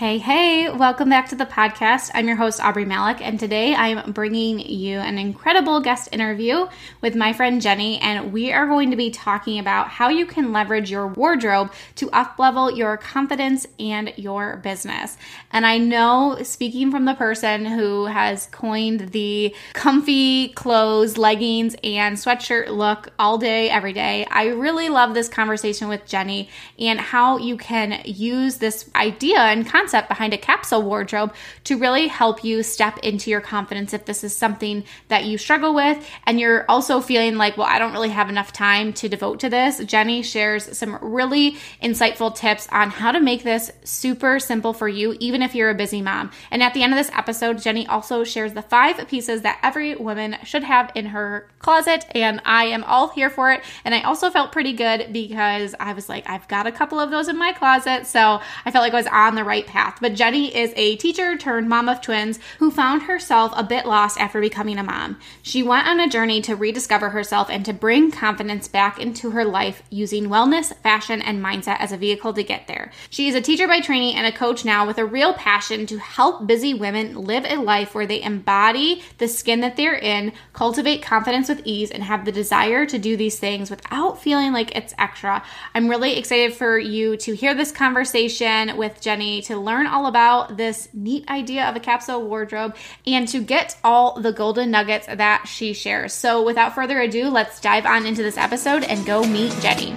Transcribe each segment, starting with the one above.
Hey, hey, welcome back to the podcast. I'm your host, Aubrey Malick, and today I'm bringing you an incredible guest interview with my friend Jenny, and we are going to be talking about how you can leverage your wardrobe to uplevel your confidence and your business. And I know, speaking from the person who has coined the comfy clothes, leggings, and sweatshirt look all day, every day, I really love this conversation with Jenny and how you can use this idea and concept behind a capsule wardrobe to really help you step into your confidence if this is something that you struggle with and you're also feeling like, well, I don't really have enough time to devote to this. Jenny shares some really insightful tips on how to make this super simple for you, even if you're a busy mom. And at the end of this episode, Jenny also shares the five pieces that every woman should have in her closet, and I am all here for it. And I also felt pretty good because I was like, I've got a couple of those in my closet, so I felt like I was on the right path. But Jenny is a teacher turned mom of twins who found herself a bit lost after becoming a mom. She went on a journey to rediscover herself and to bring confidence back into her life using wellness, fashion, and mindset as a vehicle to get there. She is a teacher by training and a coach now with a real passion to help busy women live a life where they embody the skin that they're in, cultivate confidence with ease, and have the desire to do these things without feeling like it's extra. I'm really excited for you to hear this conversation with Jenny to learn all about this neat idea of a capsule wardrobe and to get all the golden nuggets that she shares. So, without further ado, let's dive on into this episode and go meet Jenny.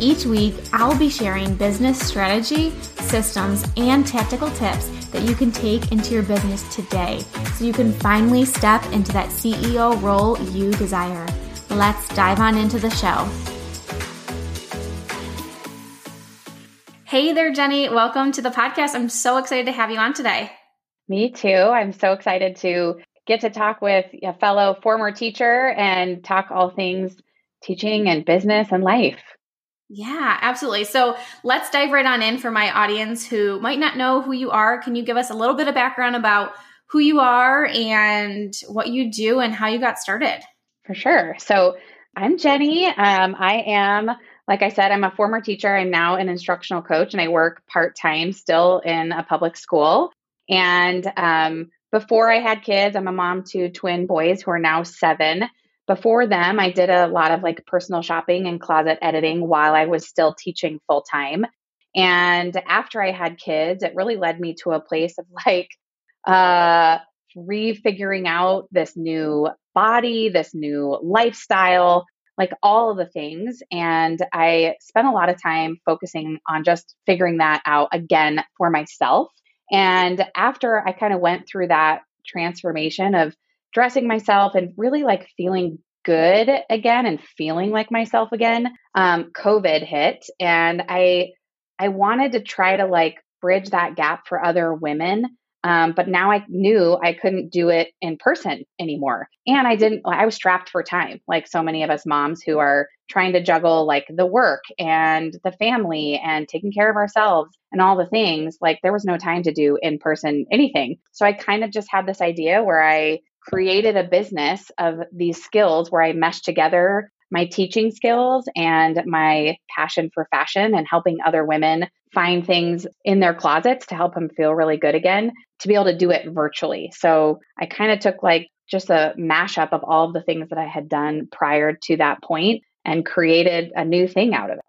Each week, I'll be sharing business strategy, systems, and tactical tips that you can take into your business today so you can finally step into that CEO role you desire. Let's dive on into the show. Hey there, Jenny. Welcome to the podcast. I'm so excited to have you on today. Me too. I'm so excited to get to talk with a fellow former teacher and talk all things teaching and business and life. Yeah, absolutely. So let's dive right on in for my audience who might not know who you are. Can you give us a little bit of background about who you are and what you do and how you got started? For sure. So I'm Jenny. Um, I am, like I said, I'm a former teacher. I'm now an instructional coach and I work part time still in a public school. And um, before I had kids, I'm a mom to twin boys who are now seven before them, I did a lot of like personal shopping and closet editing while I was still teaching full time. And after I had kids, it really led me to a place of like uh, refiguring out this new body, this new lifestyle, like all of the things. And I spent a lot of time focusing on just figuring that out again for myself. And after I kind of went through that transformation of dressing myself and really like feeling good again and feeling like myself again um, covid hit and i i wanted to try to like bridge that gap for other women um, but now i knew i couldn't do it in person anymore and i didn't i was strapped for time like so many of us moms who are trying to juggle like the work and the family and taking care of ourselves and all the things like there was no time to do in person anything. So i kind of just had this idea where i created a business of these skills where I meshed together my teaching skills and my passion for fashion and helping other women find things in their closets to help them feel really good again to be able to do it virtually. So I kind of took like just a mashup of all of the things that I had done prior to that point and created a new thing out of it.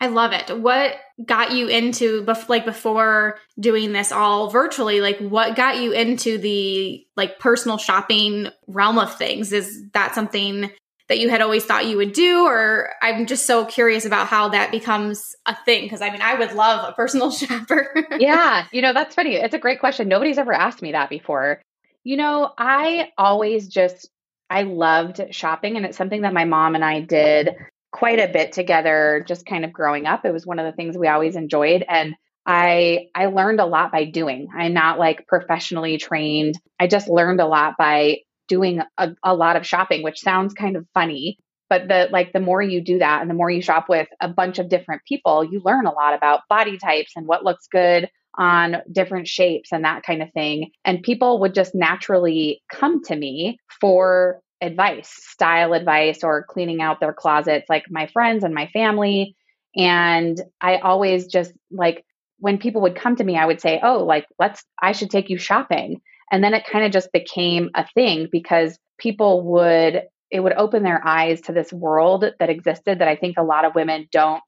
I love it. What got you into like before doing this all virtually? Like what got you into the like personal shopping realm of things? Is that something that you had always thought you would do or I'm just so curious about how that becomes a thing because I mean I would love a personal shopper. yeah, you know that's funny. It's a great question. Nobody's ever asked me that before. You know, I always just I loved shopping and it's something that my mom and I did quite a bit together just kind of growing up. It was one of the things we always enjoyed and I I learned a lot by doing. I'm not like professionally trained. I just learned a lot by doing a, a lot of shopping, which sounds kind of funny. But the like the more you do that and the more you shop with a bunch of different people, you learn a lot about body types and what looks good on different shapes and that kind of thing. And people would just naturally come to me for advice, style advice, or cleaning out their closets, like my friends and my family. And I always just like when people would come to me, I would say, Oh, like, let's, I should take you shopping. And then it kind of just became a thing because people would, it would open their eyes to this world that existed that I think a lot of women don't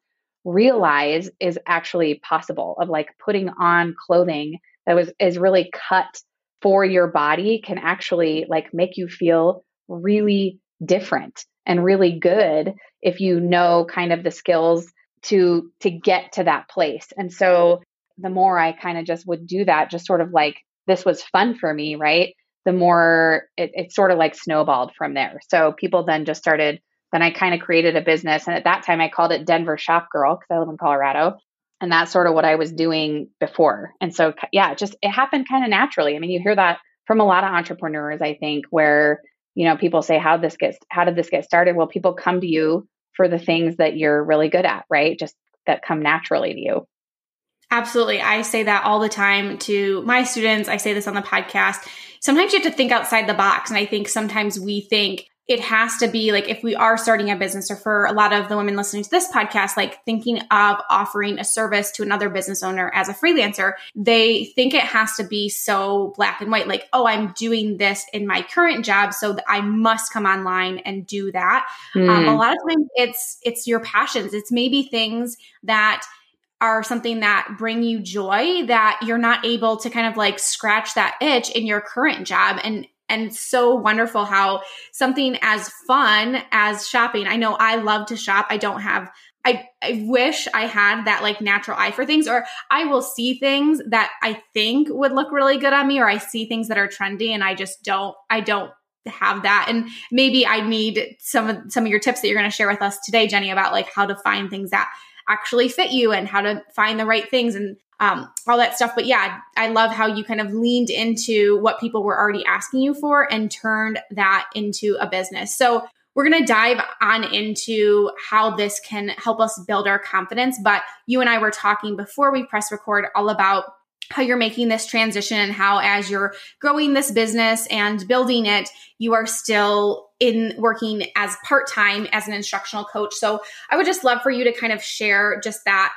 realize is actually possible of like putting on clothing that was is really cut for your body can actually like make you feel really different and really good if you know kind of the skills to to get to that place. And so the more I kind of just would do that, just sort of like this was fun for me, right? The more it, it sort of like snowballed from there. So people then just started, then I kind of created a business. And at that time, I called it Denver Shop Girl because I live in Colorado. And that's sort of what I was doing before. And so, yeah, just it happened kind of naturally. I mean, you hear that from a lot of entrepreneurs, I think, where you know people say how this gets how did this get started? Well people come to you for the things that you're really good at right? Just that come naturally to you. Absolutely. I say that all the time to my students. I say this on the podcast. Sometimes you have to think outside the box and i think sometimes we think it has to be like if we are starting a business or for a lot of the women listening to this podcast like thinking of offering a service to another business owner as a freelancer they think it has to be so black and white like oh i'm doing this in my current job so i must come online and do that mm. um, a hmm. lot of times it's it's your passions it's maybe things that are something that bring you joy that you're not able to kind of like scratch that itch in your current job and and so wonderful how something as fun as shopping. I know I love to shop. I don't have I, I wish I had that like natural eye for things, or I will see things that I think would look really good on me, or I see things that are trendy and I just don't, I don't have that. And maybe I need some of some of your tips that you're going to share with us today, Jenny, about like how to find things that actually fit you and how to find the right things. And um, all that stuff. But yeah, I love how you kind of leaned into what people were already asking you for and turned that into a business. So we're going to dive on into how this can help us build our confidence. But you and I were talking before we press record all about how you're making this transition and how as you're growing this business and building it, you are still in working as part-time as an instructional coach. So I would just love for you to kind of share just that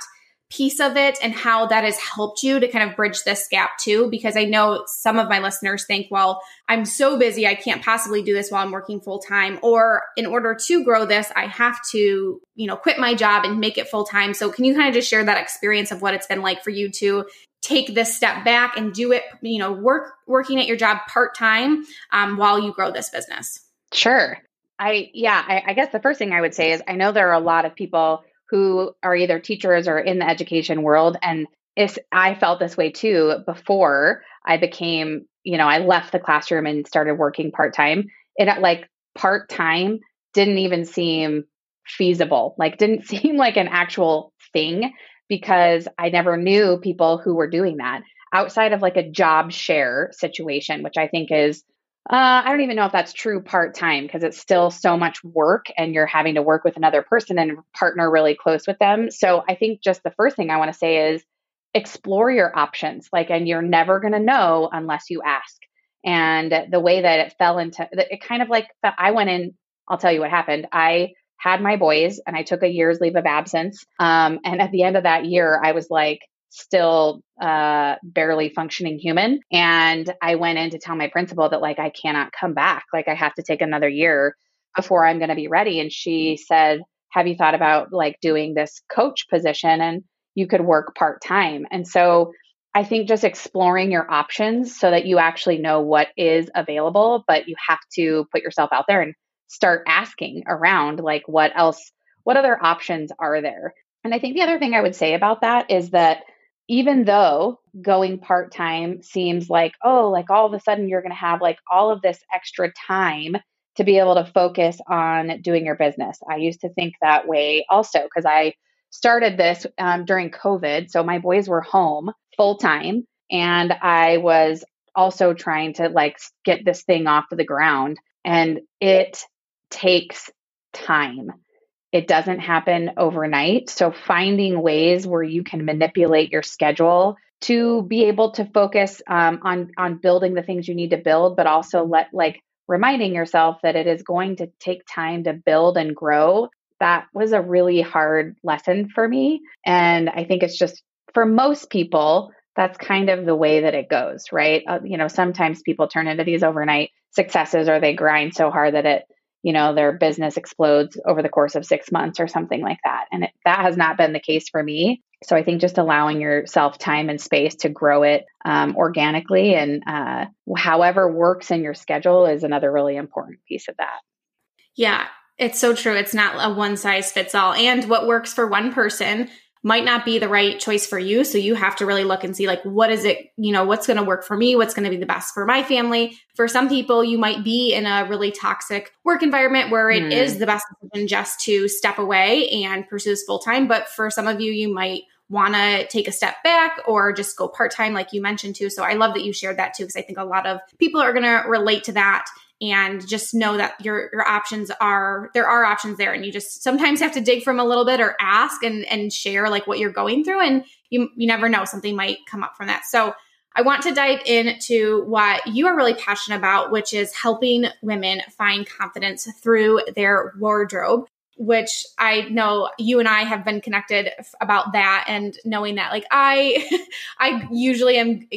piece of it and how that has helped you to kind of bridge this gap too because i know some of my listeners think well i'm so busy i can't possibly do this while i'm working full time or in order to grow this i have to you know quit my job and make it full time so can you kind of just share that experience of what it's been like for you to take this step back and do it you know work working at your job part time um, while you grow this business? Sure. I yeah I, I guess the first thing i would say is i know there are a lot of people who are either teachers or in the education world. And if I felt this way too before I became, you know, I left the classroom and started working part time. It like part time didn't even seem feasible, like, didn't seem like an actual thing because I never knew people who were doing that outside of like a job share situation, which I think is uh, I don't even know if that's true part time because it's still so much work and you're having to work with another person and partner really close with them. So I think just the first thing I want to say is explore your options. Like, and you're never going to know unless you ask. And the way that it fell into it kind of like I went in, I'll tell you what happened. I had my boys and I took a year's leave of absence. Um, and at the end of that year, I was like, still uh, barely functioning human. And I went in to tell my principal that, like, I cannot come back. Like, I have to take another year before I'm going to be ready. And she said, Have you thought about like doing this coach position? And you could work part time. And so I think just exploring your options so that you actually know what is available, but you have to put yourself out there and start asking around like what else, what other options are there? And I think the other thing I would say about that is that even though going part time seems like, oh, like all of a sudden you're going to have like all of this extra time to be able to focus on doing your business. I used to think that way also because I started this um, during COVID. So my boys were home full time and I was also trying to like get this thing off of the ground. And it takes time. It doesn't happen overnight. So finding ways where you can manipulate your schedule to be able to focus um, on on building the things you need to build, but also let like reminding yourself that it is going to take time to build and grow that was a really hard lesson for me. And I think it's just for most people, that's kind of the way that it goes, right? Uh, you know, sometimes people turn into these overnight successes or they grind so hard that it, you know, their business explodes over the course of six months or something like that. And it, that has not been the case for me. So I think just allowing yourself time and space to grow it um, organically and uh, however works in your schedule is another really important piece of that. Yeah, it's so true. It's not a one size fits all. And what works for one person might not be the right choice for you. So you have to really look and see like what is it, you know, what's going to work for me, what's going to be the best for my family. For some people, you might be in a really toxic work environment where it mm. is the best decision just to step away and pursue this full time. But for some of you, you might want to take a step back or just go part time, like you mentioned too. So I love that you shared that too, because I think a lot of people are going to relate to that and just know that your your options are there are options there. And you just sometimes have to dig from a little bit or ask and and share like what you're going through and you you never know something might come up from that. So I want to dive into what you are really passionate about, which is helping women find confidence through their wardrobe, which I know you and I have been connected about that and knowing that like I I usually am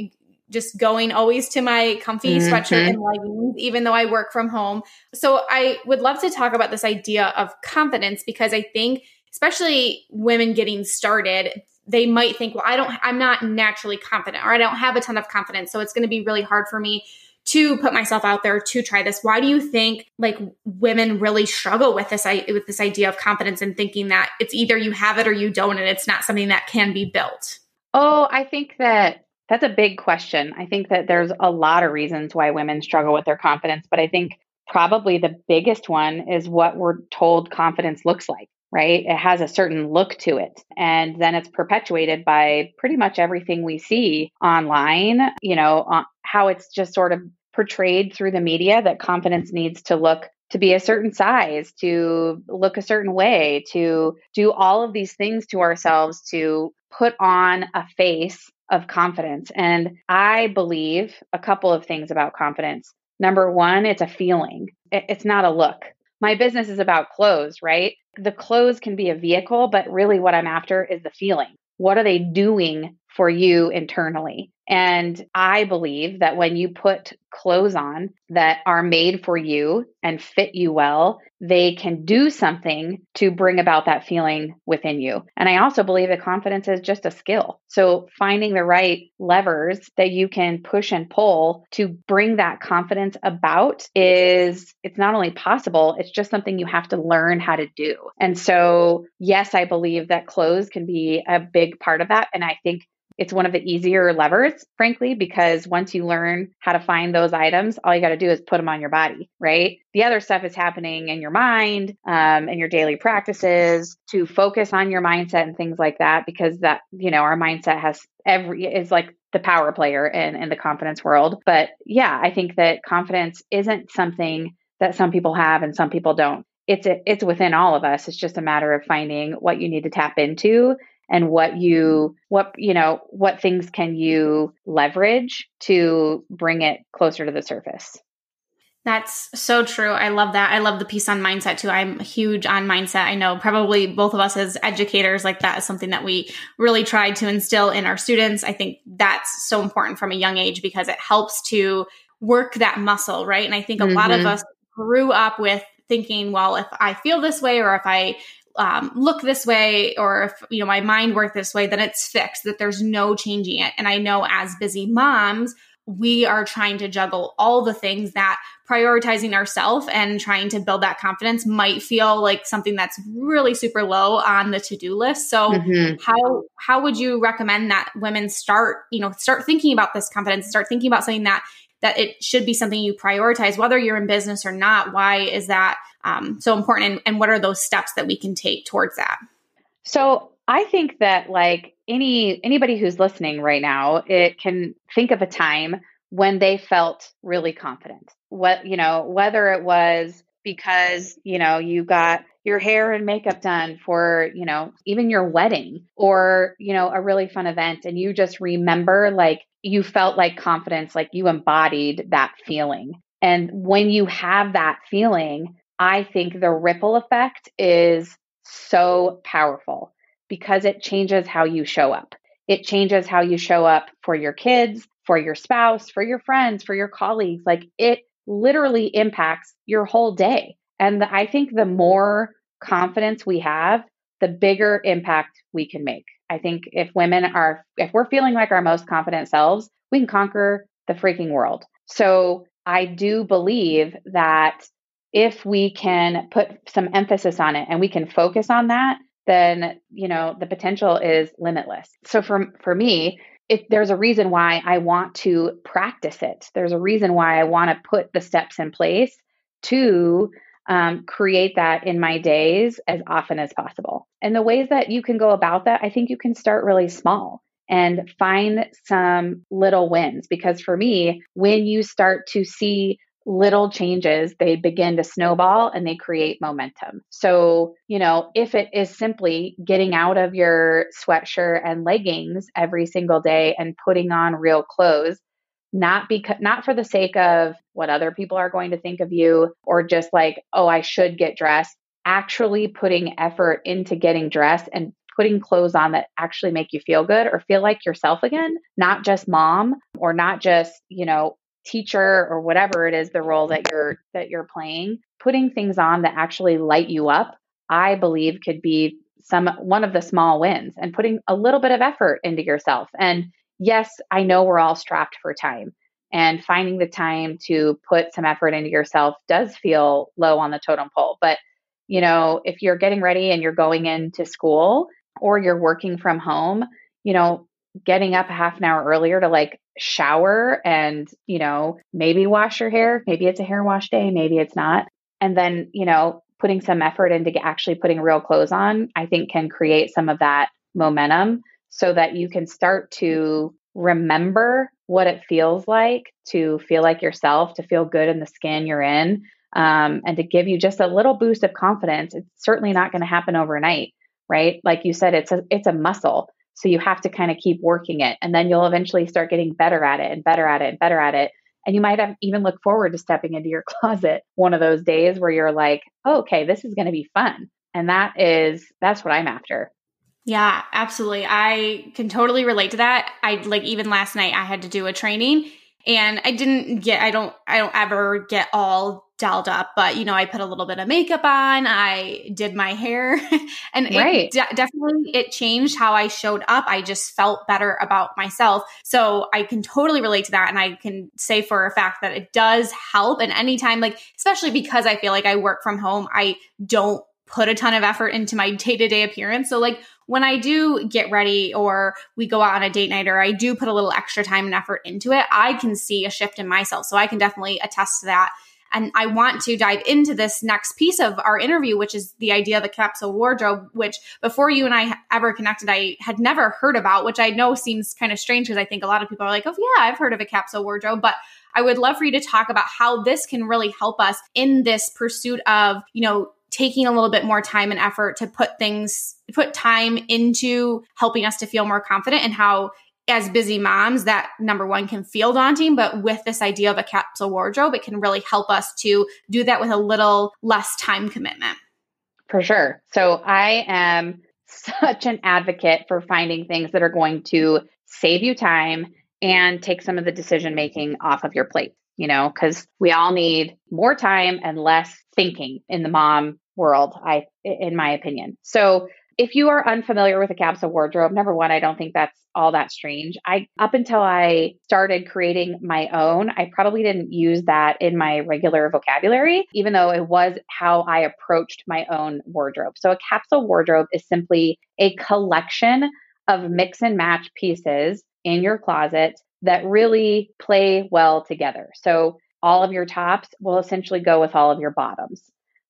just going always to my comfy mm-hmm. sweatshirt and leggings, even though I work from home. So I would love to talk about this idea of confidence because I think, especially women getting started, they might think, well, I don't, I'm not naturally confident or I don't have a ton of confidence. So it's going to be really hard for me to put myself out there to try this. Why do you think like women really struggle with this with this idea of confidence and thinking that it's either you have it or you don't and it's not something that can be built? Oh, I think that that's a big question. I think that there's a lot of reasons why women struggle with their confidence, but I think probably the biggest one is what we're told confidence looks like, right? It has a certain look to it. And then it's perpetuated by pretty much everything we see online, you know, uh, how it's just sort of portrayed through the media that confidence needs to look to be a certain size, to look a certain way, to do all of these things to ourselves to put on a face of confidence. And I believe a couple of things about confidence. Number one, it's a feeling, it's not a look. My business is about clothes, right? The clothes can be a vehicle, but really what I'm after is the feeling. What are they doing for you internally? And I believe that when you put clothes on that are made for you and fit you well, they can do something to bring about that feeling within you. And I also believe that confidence is just a skill. So finding the right levers that you can push and pull to bring that confidence about is it's not only possible, it's just something you have to learn how to do. And so, yes, I believe that clothes can be a big part of that and I think it's one of the easier levers, frankly, because once you learn how to find those items, all you got to do is put them on your body, right? The other stuff is happening in your mind um, and your daily practices to focus on your mindset and things like that, because that, you know, our mindset has every, is like the power player in, in the confidence world. But yeah, I think that confidence isn't something that some people have and some people don't. It's, a, it's within all of us. It's just a matter of finding what you need to tap into and what you what you know what things can you leverage to bring it closer to the surface That's so true. I love that. I love the piece on mindset too. I'm huge on mindset. I know probably both of us as educators, like that is something that we really try to instill in our students. I think that's so important from a young age because it helps to work that muscle, right? And I think a mm-hmm. lot of mm-hmm. us grew up with thinking, well, if I feel this way or if I um, look this way or if you know my mind worked this way then it's fixed that there's no changing it and i know as busy moms we are trying to juggle all the things that prioritizing ourselves and trying to build that confidence might feel like something that's really super low on the to-do list. So mm-hmm. how how would you recommend that women start, you know, start thinking about this confidence, start thinking about something that that it should be something you prioritize, whether you're in business or not. Why is that um, so important, and, and what are those steps that we can take towards that? So I think that like any anybody who's listening right now, it can think of a time when they felt really confident. What, you know, whether it was because, you know, you got your hair and makeup done for, you know, even your wedding or, you know, a really fun event and you just remember like you felt like confidence, like you embodied that feeling. And when you have that feeling, I think the ripple effect is so powerful because it changes how you show up. It changes how you show up for your kids, for your spouse, for your friends, for your colleagues. Like it literally impacts your whole day. And I think the more confidence we have, the bigger impact we can make. I think if women are, if we're feeling like our most confident selves, we can conquer the freaking world. So I do believe that if we can put some emphasis on it and we can focus on that, then you know the potential is limitless so for for me if there's a reason why i want to practice it there's a reason why i want to put the steps in place to um, create that in my days as often as possible and the ways that you can go about that i think you can start really small and find some little wins because for me when you start to see little changes, they begin to snowball and they create momentum. So, you know, if it is simply getting out of your sweatshirt and leggings every single day and putting on real clothes, not because not for the sake of what other people are going to think of you or just like, oh, I should get dressed, actually putting effort into getting dressed and putting clothes on that actually make you feel good or feel like yourself again, not just mom or not just, you know, teacher or whatever it is the role that you're that you're playing. Putting things on that actually light you up i believe could be some one of the small wins and putting a little bit of effort into yourself. And yes i know we're all strapped for time and finding the time to put some effort into yourself does feel low on the totem pole but you know if you're getting ready and you're going into school or you're working from home you know getting up a half an hour earlier to like shower and, you know, maybe wash your hair. Maybe it's a hair wash day, maybe it's not. And then, you know, putting some effort into actually putting real clothes on, I think can create some of that momentum so that you can start to remember what it feels like to feel like yourself, to feel good in the skin you're in, um, and to give you just a little boost of confidence. It's certainly not going to happen overnight, right? Like you said, it's a it's a muscle. So you have to kind of keep working it. And then you'll eventually start getting better at it and better at it and better at it. And you might have even look forward to stepping into your closet one of those days where you're like, oh, okay, this is going to be fun. And that is, that's what I'm after. Yeah, absolutely. I can totally relate to that. I like even last night I had to do a training and I didn't get I don't I don't ever get all dolled up, but you know, I put a little bit of makeup on, I did my hair, and right. it de- definitely it changed how I showed up. I just felt better about myself. So I can totally relate to that, and I can say for a fact that it does help. And anytime, like especially because I feel like I work from home, I don't put a ton of effort into my day to day appearance. So like when I do get ready or we go out on a date night or I do put a little extra time and effort into it, I can see a shift in myself. So I can definitely attest to that. And I want to dive into this next piece of our interview, which is the idea of a capsule wardrobe, which before you and I ever connected, I had never heard about, which I know seems kind of strange because I think a lot of people are like, oh, yeah, I've heard of a capsule wardrobe. But I would love for you to talk about how this can really help us in this pursuit of, you know, taking a little bit more time and effort to put things, put time into helping us to feel more confident and how as busy moms, that number one can feel daunting, but with this idea of a capsule wardrobe, it can really help us to do that with a little less time commitment. For sure. So I am such an advocate for finding things that are going to save you time and take some of the decision making off of your plate, you know, because we all need more time and less thinking in the mom world, I in my opinion. So if you are unfamiliar with a capsule wardrobe, number one, I don't think that's all that strange. I up until I started creating my own, I probably didn't use that in my regular vocabulary, even though it was how I approached my own wardrobe. So a capsule wardrobe is simply a collection of mix and match pieces in your closet that really play well together. So all of your tops will essentially go with all of your bottoms.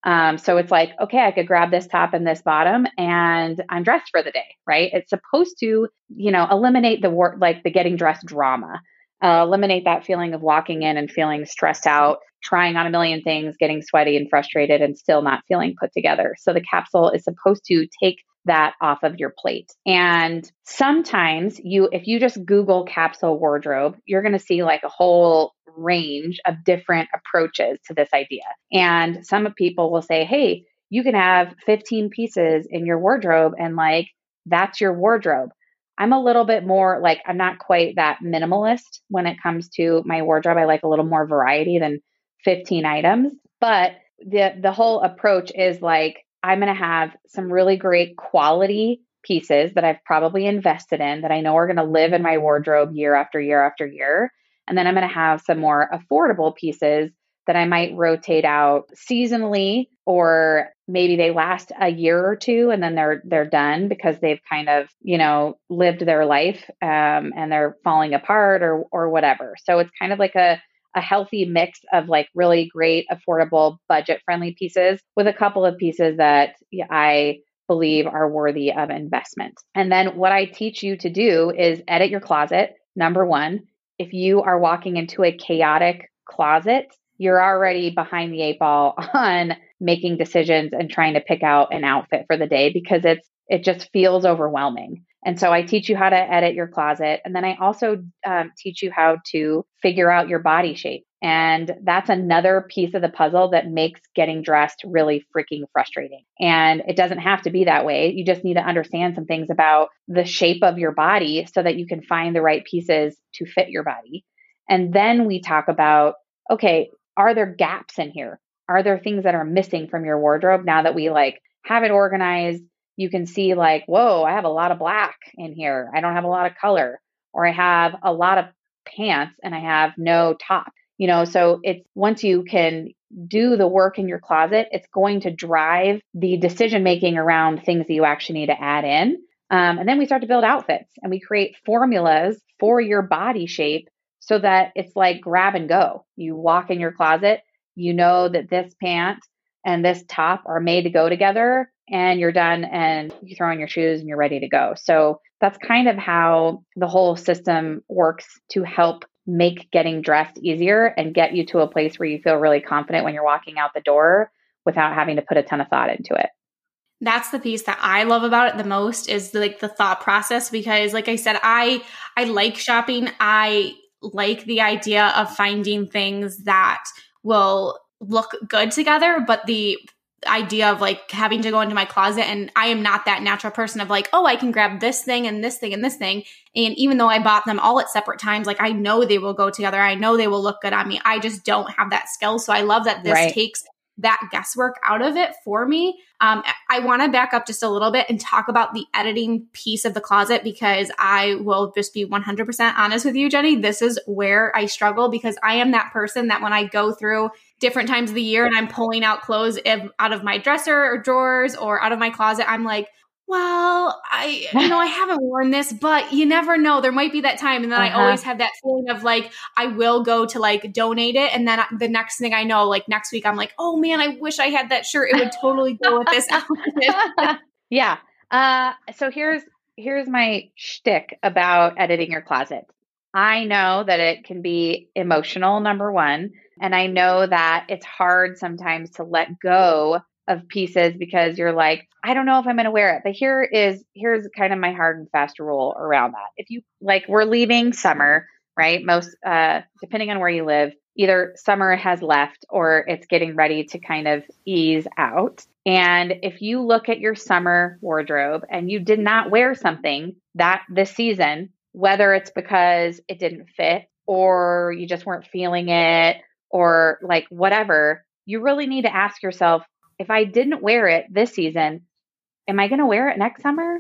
Um, so it's like, okay, I could grab this top and this bottom and I'm dressed for the day, right? It's supposed to, you know, eliminate the work, like the getting dressed drama, uh, eliminate that feeling of walking in and feeling stressed out, trying on a million things, getting sweaty and frustrated and still not feeling put together. So the capsule is supposed to take that off of your plate. And sometimes you, if you just Google capsule wardrobe, you're going to see like a whole range of different approaches to this idea. And some people will say, hey, you can have 15 pieces in your wardrobe and like that's your wardrobe. I'm a little bit more like I'm not quite that minimalist when it comes to my wardrobe. I like a little more variety than 15 items, but the the whole approach is like I'm going to have some really great quality pieces that I've probably invested in that I know are going to live in my wardrobe year after year after year. And then I'm going to have some more affordable pieces that I might rotate out seasonally or maybe they last a year or two and then they're they're done because they've kind of, you know, lived their life um, and they're falling apart or or whatever. So it's kind of like a a healthy mix of like really great, affordable, budget friendly pieces with a couple of pieces that I believe are worthy of investment. And then what I teach you to do is edit your closet. Number one, if you are walking into a chaotic closet, you're already behind the eight ball on making decisions and trying to pick out an outfit for the day because it's it just feels overwhelming. And so I teach you how to edit your closet. And then I also um, teach you how to figure out your body shape. And that's another piece of the puzzle that makes getting dressed really freaking frustrating. And it doesn't have to be that way. You just need to understand some things about the shape of your body so that you can find the right pieces to fit your body. And then we talk about okay, are there gaps in here? Are there things that are missing from your wardrobe now that we like have it organized? You can see like, whoa, I have a lot of black in here. I don't have a lot of color, or I have a lot of pants and I have no top. You know, so it's once you can do the work in your closet, it's going to drive the decision making around things that you actually need to add in. Um, and then we start to build outfits and we create formulas for your body shape so that it's like grab and go. You walk in your closet, you know that this pant and this top are made to go together and you're done and you throw on your shoes and you're ready to go. So that's kind of how the whole system works to help make getting dressed easier and get you to a place where you feel really confident when you're walking out the door without having to put a ton of thought into it. That's the piece that I love about it the most is like the thought process because like I said I I like shopping. I like the idea of finding things that will look good together, but the idea of like having to go into my closet and I am not that natural person of like, oh, I can grab this thing and this thing and this thing. And even though I bought them all at separate times, like I know they will go together. I know they will look good on me. I just don't have that skill. So I love that this right. takes that guesswork out of it for me. Um, I want to back up just a little bit and talk about the editing piece of the closet because I will just be 100% honest with you, Jenny. This is where I struggle because I am that person that when I go through different times of the year and I'm pulling out clothes if, out of my dresser or drawers or out of my closet, I'm like, well, I you know I haven't worn this, but you never know. There might be that time, and then uh-huh. I always have that feeling of like I will go to like donate it, and then the next thing I know, like next week, I'm like, oh man, I wish I had that shirt. It would totally go with this outfit. yeah. Uh, so here's here's my shtick about editing your closet. I know that it can be emotional, number one, and I know that it's hard sometimes to let go of pieces because you're like, I don't know if I'm going to wear it. But here is here's kind of my hard and fast rule around that. If you like we're leaving summer, right? Most uh depending on where you live, either summer has left or it's getting ready to kind of ease out. And if you look at your summer wardrobe and you did not wear something that this season, whether it's because it didn't fit or you just weren't feeling it or like whatever, you really need to ask yourself if I didn't wear it this season, am I going to wear it next summer?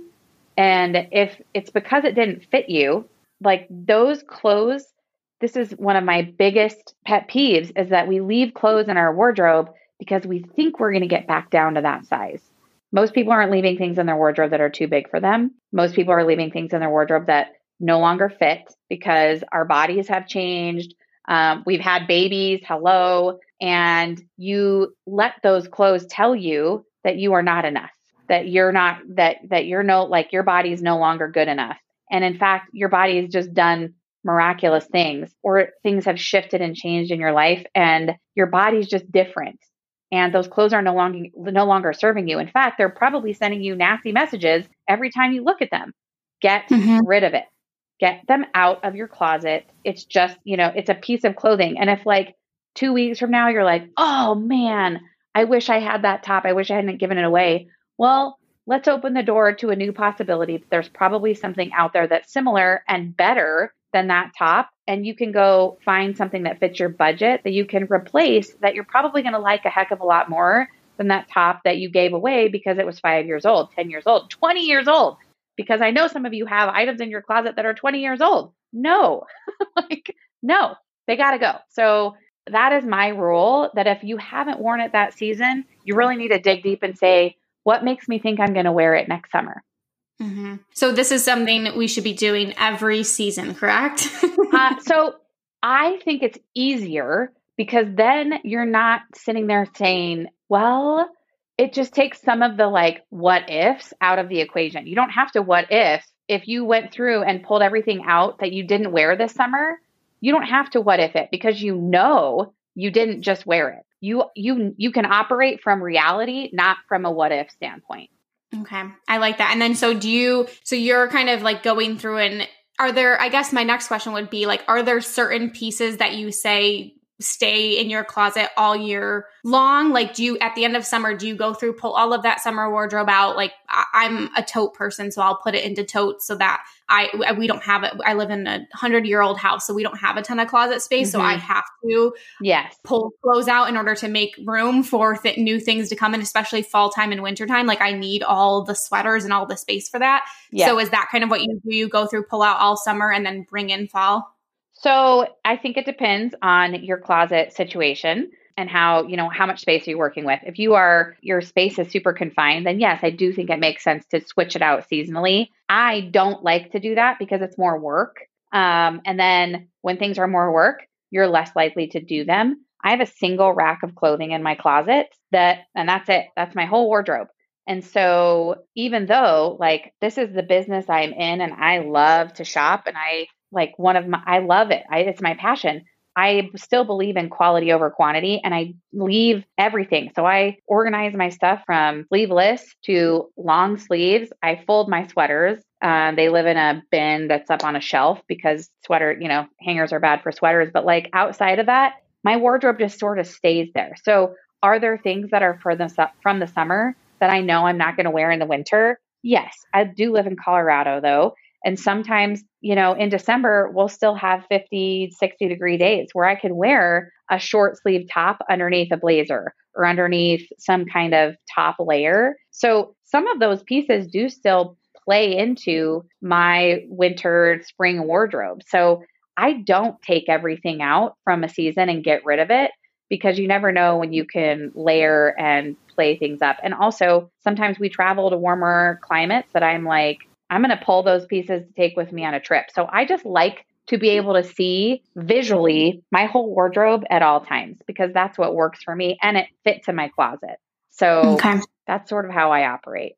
And if it's because it didn't fit you, like those clothes, this is one of my biggest pet peeves is that we leave clothes in our wardrobe because we think we're going to get back down to that size. Most people aren't leaving things in their wardrobe that are too big for them. Most people are leaving things in their wardrobe that no longer fit because our bodies have changed. Um, we've had babies, hello, and you let those clothes tell you that you are not enough, that you're not, that, that you're no, like your body is no longer good enough. And in fact, your body has just done miraculous things or things have shifted and changed in your life and your body's just different. And those clothes are no longer no longer serving you. In fact, they're probably sending you nasty messages every time you look at them. Get mm-hmm. rid of it get them out of your closet. It's just, you know, it's a piece of clothing. And if like two weeks from now you're like, oh man, I wish I had that top. I wish I hadn't given it away. Well, let's open the door to a new possibility. There's probably something out there that's similar and better than that top. And you can go find something that fits your budget that you can replace that you're probably going to like a heck of a lot more than that top that you gave away because it was five years old, 10 years old, 20 years old because I know some of you have items in your closet that are 20 years old. No, like, no, they got to go. So that is my rule that if you haven't worn it that season, you really need to dig deep and say, what makes me think I'm going to wear it next summer? Mm-hmm. So this is something that we should be doing every season, correct? uh, so I think it's easier because then you're not sitting there saying, well, it just takes some of the like what ifs out of the equation. You don't have to what if. If you went through and pulled everything out that you didn't wear this summer, you don't have to what if it because you know you didn't just wear it. You you you can operate from reality, not from a what if standpoint. Okay. I like that. And then so do you so you're kind of like going through and are there I guess my next question would be like are there certain pieces that you say stay in your closet all year long? Like, do you, at the end of summer, do you go through, pull all of that summer wardrobe out? Like, I, am a tote person, so I'll put it into totes so that I, we don't have it. I live in a hundred year old house, so we don't have a ton of closet space. Mm-hmm. So I mm-hmm. have to, yes, pull clothes out in order to make room for th- new things to come in, especially fall time and winter time. Like, I need all the sweaters and all the space for that. Yes. So is that kind of what you do? You go through, pull out all summer and then bring in fall? So I think it depends on your closet situation and how, you know, how much space are you working with. If you are your space is super confined, then yes, I do think it makes sense to switch it out seasonally. I don't like to do that because it's more work. Um, and then when things are more work, you're less likely to do them. I have a single rack of clothing in my closet that, and that's it. That's my whole wardrobe. And so, even though like this is the business I'm in and I love to shop and I like one of my I love it. I, it's my passion. I still believe in quality over quantity and I leave everything. So I organize my stuff from sleeveless to long sleeves. I fold my sweaters. Um, they live in a bin that's up on a shelf because sweater, you know, hangers are bad for sweaters. But like outside of that, my wardrobe just sort of stays there. So are there things that are for the, from the summer that I know I'm not going to wear in the winter? Yes, I do live in Colorado though. And sometimes, you know, in December, we'll still have 50, 60 degree days where I can wear a short sleeve top underneath a blazer or underneath some kind of top layer. So some of those pieces do still play into my winter spring wardrobe. So I don't take everything out from a season and get rid of it because you never know when you can layer and play things up. And also, sometimes we travel to warmer climates that I'm like, I'm going to pull those pieces to take with me on a trip. So I just like to be able to see visually my whole wardrobe at all times because that's what works for me and it fits in my closet. So okay. that's sort of how I operate.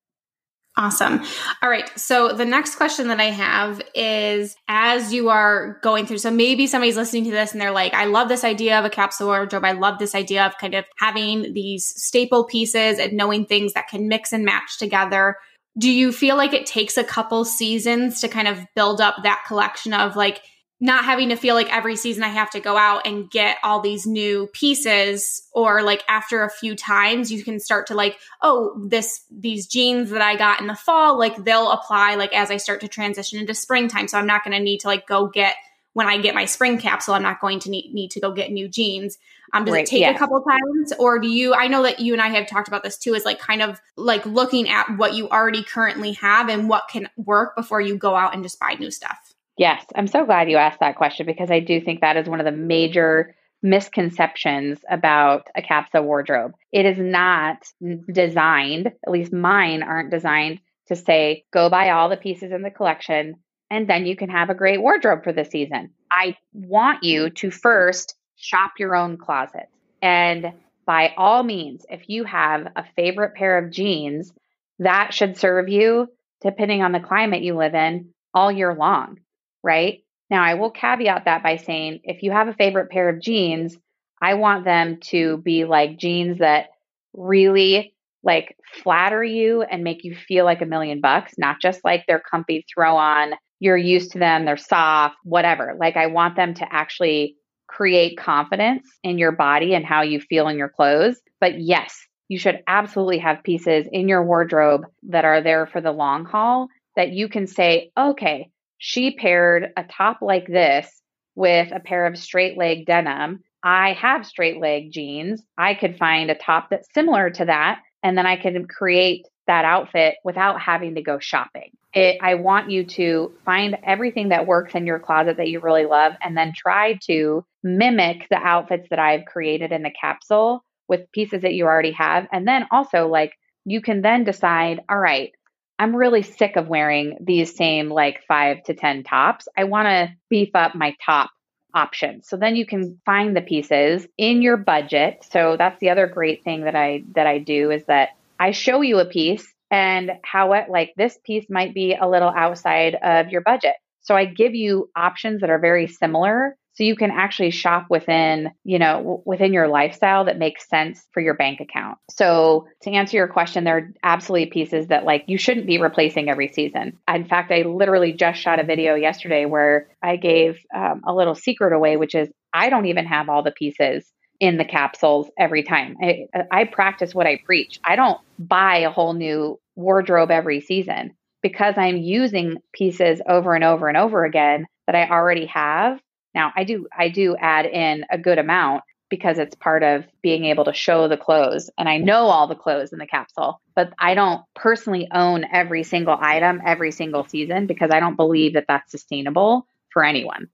Awesome. All right. So the next question that I have is as you are going through, so maybe somebody's listening to this and they're like, I love this idea of a capsule wardrobe. I love this idea of kind of having these staple pieces and knowing things that can mix and match together. Do you feel like it takes a couple seasons to kind of build up that collection of like, not having to feel like every season I have to go out and get all these new pieces? Or like after a few times you can start to like oh this these jeans that I got in the fall like they'll apply like as I start to transition into springtime. So I'm not going to need to like go get when I get my spring capsule I'm not going to need, need to go get new jeans um, does right, it take yeah. a couple times or do you I know that you and I have talked about this too is like kind of like looking at what you already currently have and what can work before you go out and just buy new stuff Yes, I'm so glad you asked that question because I do think that is one of the major misconceptions about a capsule wardrobe. It is not designed, at least mine aren't designed to say, go buy all the pieces in the collection and then you can have a great wardrobe for the season. I want you to first shop your own closet. And by all means, if you have a favorite pair of jeans, that should serve you, depending on the climate you live in, all year long right? Now, I will caveat that by saying if you have a favorite pair of jeans, I want them to be like jeans that really like flatter you and make you feel like a million bucks, not just like they're comfy throw on, you're used to them, they're soft, whatever. Like I want them to actually create confidence in your body and how you feel in your clothes. But yes, you should absolutely have pieces in your wardrobe that are there for the long haul that you can say, okay, she paired a top like this with a pair of straight leg denim. I have straight leg jeans. I could find a top that's similar to that, and then I can create that outfit without having to go shopping. It, I want you to find everything that works in your closet that you really love and then try to mimic the outfits that I've created in the capsule with pieces that you already have. And then also, like, you can then decide, all right, I'm really sick of wearing these same like five to 10 tops. I want to beef up my top options. So then you can find the pieces in your budget. So that's the other great thing that I that I do is that I show you a piece and how it like this piece might be a little outside of your budget. So I give you options that are very similar so you can actually shop within, you know, within your lifestyle that makes sense for your bank account. So to answer your question, there are absolutely pieces that like you shouldn't be replacing every season. In fact, I literally just shot a video yesterday where I gave um, a little secret away, which is I don't even have all the pieces in the capsules every time. I, I practice what I preach. I don't buy a whole new wardrobe every season because I'm using pieces over and over and over again that I already have now, I do I do add in a good amount because it's part of being able to show the clothes and I know all the clothes in the capsule, but I don't personally own every single item every single season because I don't believe that that's sustainable for anyone.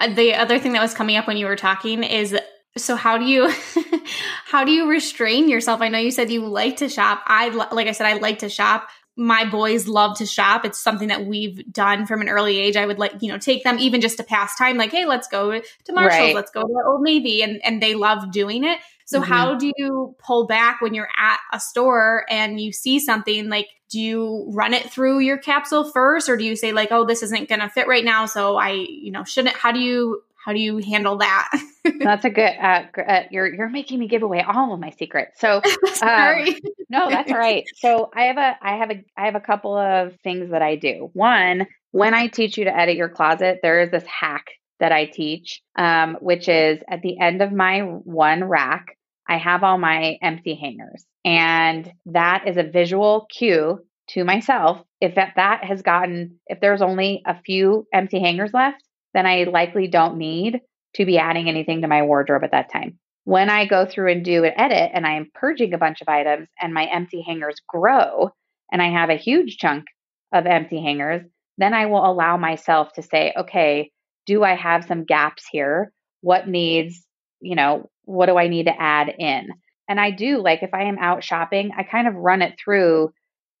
Uh, the other thing that was coming up when you were talking is so how do you how do you restrain yourself? I know you said you like to shop. I like i said i like to shop my boys love to shop. It's something that we've done from an early age. I would like, you know, take them even just to pass time, like, hey, let's go to Marshalls, right. let's go to Old Navy. And, and they love doing it. So mm-hmm. how do you pull back when you're at a store and you see something like, do you run it through your capsule first or do you say like, oh, this isn't going to fit right now. So I, you know, shouldn't, how do you how do you handle that? that's a good. Uh, uh, you're you're making me give away all of my secrets. So um, no, that's all right. So I have a I have a I have a couple of things that I do. One, when I teach you to edit your closet, there is this hack that I teach, um, which is at the end of my one rack, I have all my empty hangers, and that is a visual cue to myself. If that, that has gotten, if there's only a few empty hangers left, then I likely don't need to be adding anything to my wardrobe at that time. When I go through and do an edit and I am purging a bunch of items and my empty hangers grow and I have a huge chunk of empty hangers, then I will allow myself to say, okay, do I have some gaps here? What needs, you know, what do I need to add in? And I do, like, if I am out shopping, I kind of run it through.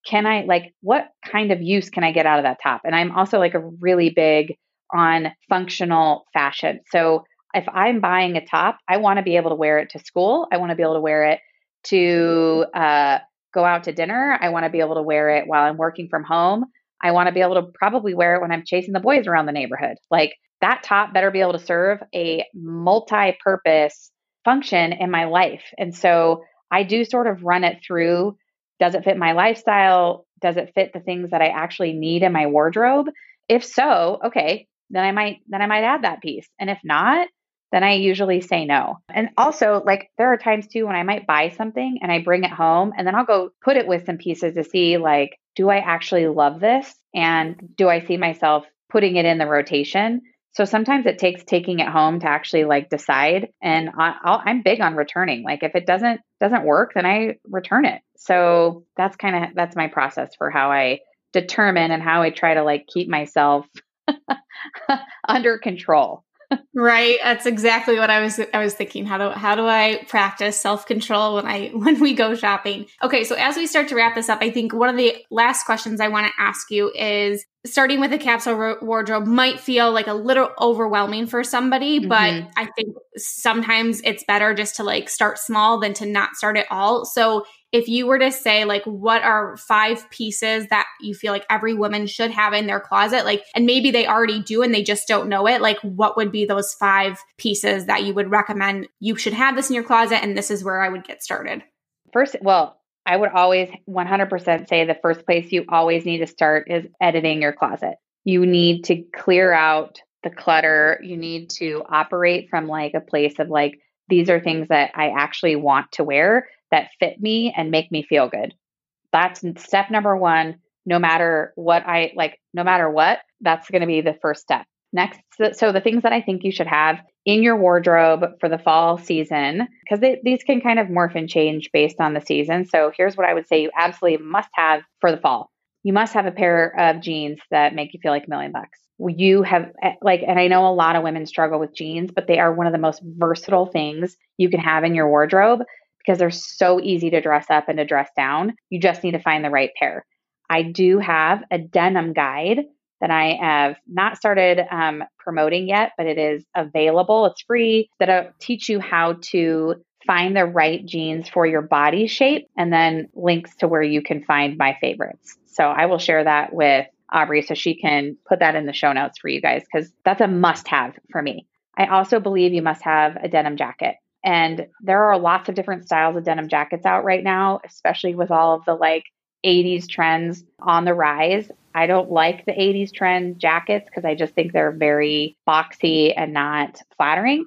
Can I, like, what kind of use can I get out of that top? And I'm also like a really big on functional fashion. So if I'm buying a top, I want to be able to wear it to school. I want to be able to wear it to uh, go out to dinner. I want to be able to wear it while I'm working from home. I want to be able to probably wear it when I'm chasing the boys around the neighborhood. Like that top better be able to serve a multi purpose function in my life. And so I do sort of run it through does it fit my lifestyle? Does it fit the things that I actually need in my wardrobe? If so, okay, then I might then I might add that piece. And if not, then I usually say no. And also, like, there are times too when I might buy something and I bring it home and then I'll go put it with some pieces to see, like, do I actually love this? And do I see myself putting it in the rotation? So sometimes it takes taking it home to actually like decide. And I, am big on returning. Like if it doesn't doesn't work, then I return it. So that's kind of that's my process for how I determine and how I try to like keep myself under control. Right that's exactly what i was i was thinking. How do how do i practice self-control when i when we go shopping? Okay so as we start to wrap this up i think one of the last questions i want to ask you is starting with a capsule wardrobe might feel like a little overwhelming for somebody mm-hmm. but i think sometimes it's better just to like start small than to not start at all. So if you were to say like what are five pieces that you feel like every woman should have in their closet like and maybe they already do and they just don't know it like what would be those five pieces that you would recommend you should have this in your closet and this is where I would get started? First well I would always 100% say the first place you always need to start is editing your closet. You need to clear out the clutter. You need to operate from like a place of like these are things that I actually want to wear that fit me and make me feel good. That's step number one. No matter what I like, no matter what, that's going to be the first step. Next, so the things that I think you should have in your wardrobe for the fall season, because these can kind of morph and change based on the season. So here's what I would say you absolutely must have for the fall. You must have a pair of jeans that make you feel like a million bucks. You have, eh, like, and I know a lot of women struggle with jeans, but they are one of the most versatile things you can have in your wardrobe because they're so easy to dress up and to dress down. You just need to find the right pair. I do have a denim guide that I have not started um, promoting yet, but it is available. It's free that'll teach you how to find the right jeans for your body shape and then links to where you can find my favorites. So I will share that with Aubrey so she can put that in the show notes for you guys because that's a must have for me. I also believe you must have a denim jacket. And there are lots of different styles of denim jackets out right now, especially with all of the like 80s trends on the rise. I don't like the 80s trend jackets because I just think they're very boxy and not flattering.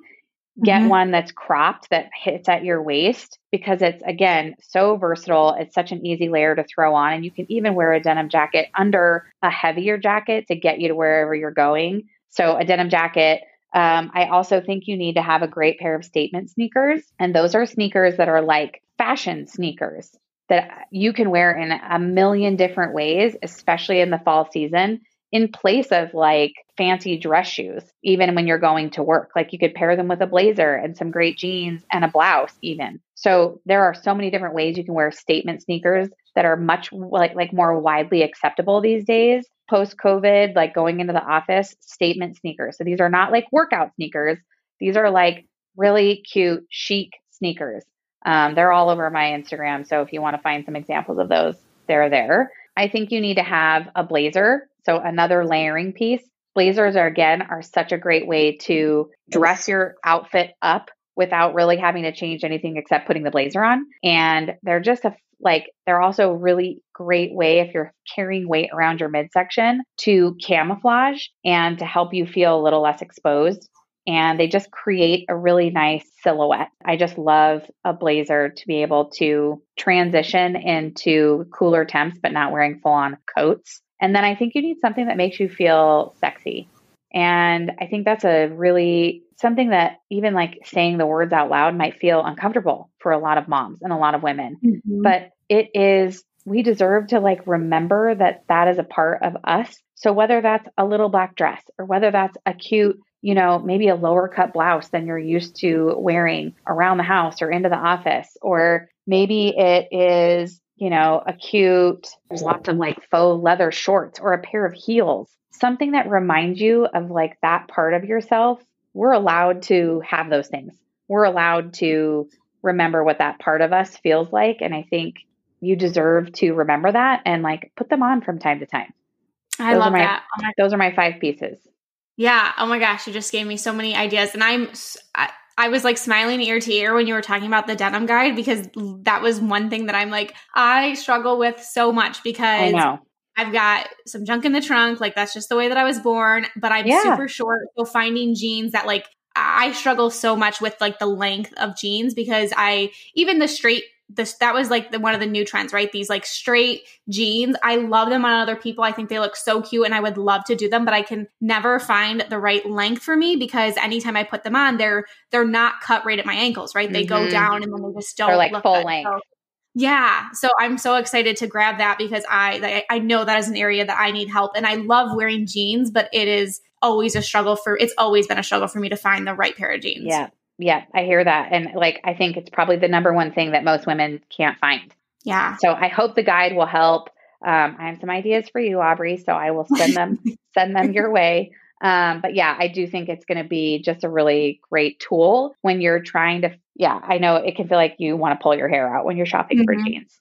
Get mm-hmm. one that's cropped that hits at your waist because it's, again, so versatile. It's such an easy layer to throw on. And you can even wear a denim jacket under a heavier jacket to get you to wherever you're going. So, a denim jacket um, I also think you need to have a great pair of statement sneakers. And those are sneakers that are like fashion sneakers that you can wear in a million different ways, especially in the fall season, in place of like fancy dress shoes, even when you're going to work. Like you could pair them with a blazer and some great jeans and a blouse, even. So there are so many different ways you can wear statement sneakers that are much like like more widely acceptable these days post COVID, like going into the office, statement sneakers. So these are not like workout sneakers. These are like really cute, chic sneakers. Um, they're all over my Instagram. So if you want to find some examples of those, they're there. I think you need to have a blazer. So another layering piece. Blazers are again are such a great way to dress your outfit up without really having to change anything except putting the blazer on. And they're just a like they're also a really great way if you're carrying weight around your midsection to camouflage and to help you feel a little less exposed. And they just create a really nice silhouette. I just love a blazer to be able to transition into cooler temps, but not wearing full on coats. And then I think you need something that makes you feel sexy. And I think that's a really something that even like saying the words out loud might feel uncomfortable for a lot of moms and a lot of women. Mm-hmm. But it is, we deserve to like remember that that is a part of us. So whether that's a little black dress or whether that's a cute, you know, maybe a lower cut blouse than you're used to wearing around the house or into the office, or maybe it is, you know, a cute, there's lots of like faux leather shorts or a pair of heels something that reminds you of like that part of yourself, we're allowed to have those things. We're allowed to remember what that part of us feels like. And I think you deserve to remember that and like put them on from time to time. I those love my, that. Oh those are my five pieces. Yeah. Oh my gosh, you just gave me so many ideas, and I'm. I, I was like smiling ear to ear when you were talking about the denim guide because that was one thing that I'm like I struggle with so much because I know. I've got some junk in the trunk. Like that's just the way that I was born. But I'm yeah. super short. So finding jeans that like I struggle so much with like the length of jeans because I even the straight this that was like the, one of the new trends, right? These like straight jeans. I love them on other people. I think they look so cute and I would love to do them, but I can never find the right length for me because anytime I put them on, they're they're not cut right at my ankles, right? They mm-hmm. go down and then they just don't they're like full good. length. So, yeah, so I'm so excited to grab that because I I know that is an area that I need help and I love wearing jeans, but it is always a struggle for it's always been a struggle for me to find the right pair of jeans. Yeah. Yeah, I hear that. And like, I think it's probably the number one thing that most women can't find. Yeah. So I hope the guide will help. Um, I have some ideas for you, Aubrey. So I will send them, send them your way. Um, but yeah, I do think it's going to be just a really great tool when you're trying to. Yeah, I know it can feel like you want to pull your hair out when you're shopping mm-hmm. for jeans.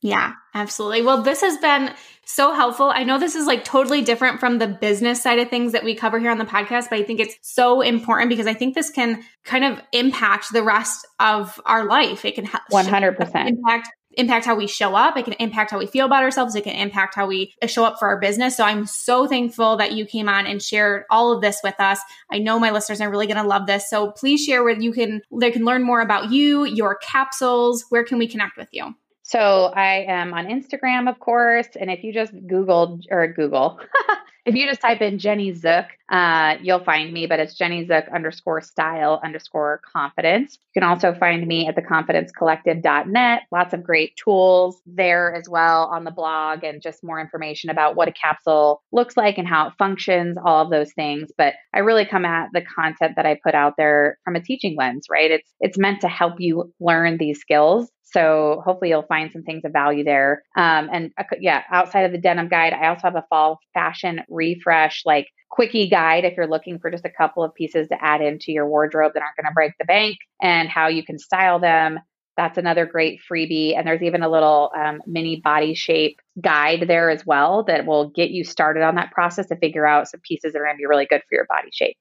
Yeah, absolutely. Well, this has been so helpful. I know this is like totally different from the business side of things that we cover here on the podcast, but I think it's so important because I think this can kind of impact the rest of our life. It can 100% impact impact how we show up. It can impact how we feel about ourselves. It can impact how we uh, show up for our business. So I'm so thankful that you came on and shared all of this with us. I know my listeners are really going to love this. So please share where you can they can learn more about you, your capsules. Where can we connect with you? So I am on Instagram, of course. And if you just Google or Google, if you just type in Jenny Zook, uh, you'll find me, but it's Jenny Zook underscore style underscore confidence. You can also find me at theconfidencecollective.net. Lots of great tools there as well on the blog and just more information about what a capsule looks like and how it functions, all of those things. But I really come at the content that I put out there from a teaching lens, right? It's it's meant to help you learn these skills so hopefully you'll find some things of value there. Um, and uh, yeah, outside of the denim guide, I also have a fall fashion refresh, like quickie guide if you're looking for just a couple of pieces to add into your wardrobe that aren't going to break the bank and how you can style them. That's another great freebie. And there's even a little um, mini body shape guide there as well that will get you started on that process to figure out some pieces that are going to be really good for your body shape.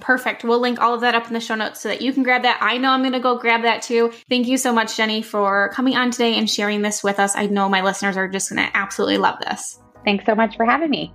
Perfect. We'll link all of that up in the show notes so that you can grab that. I know I'm going to go grab that too. Thank you so much, Jenny, for coming on today and sharing this with us. I know my listeners are just going to absolutely love this. Thanks so much for having me.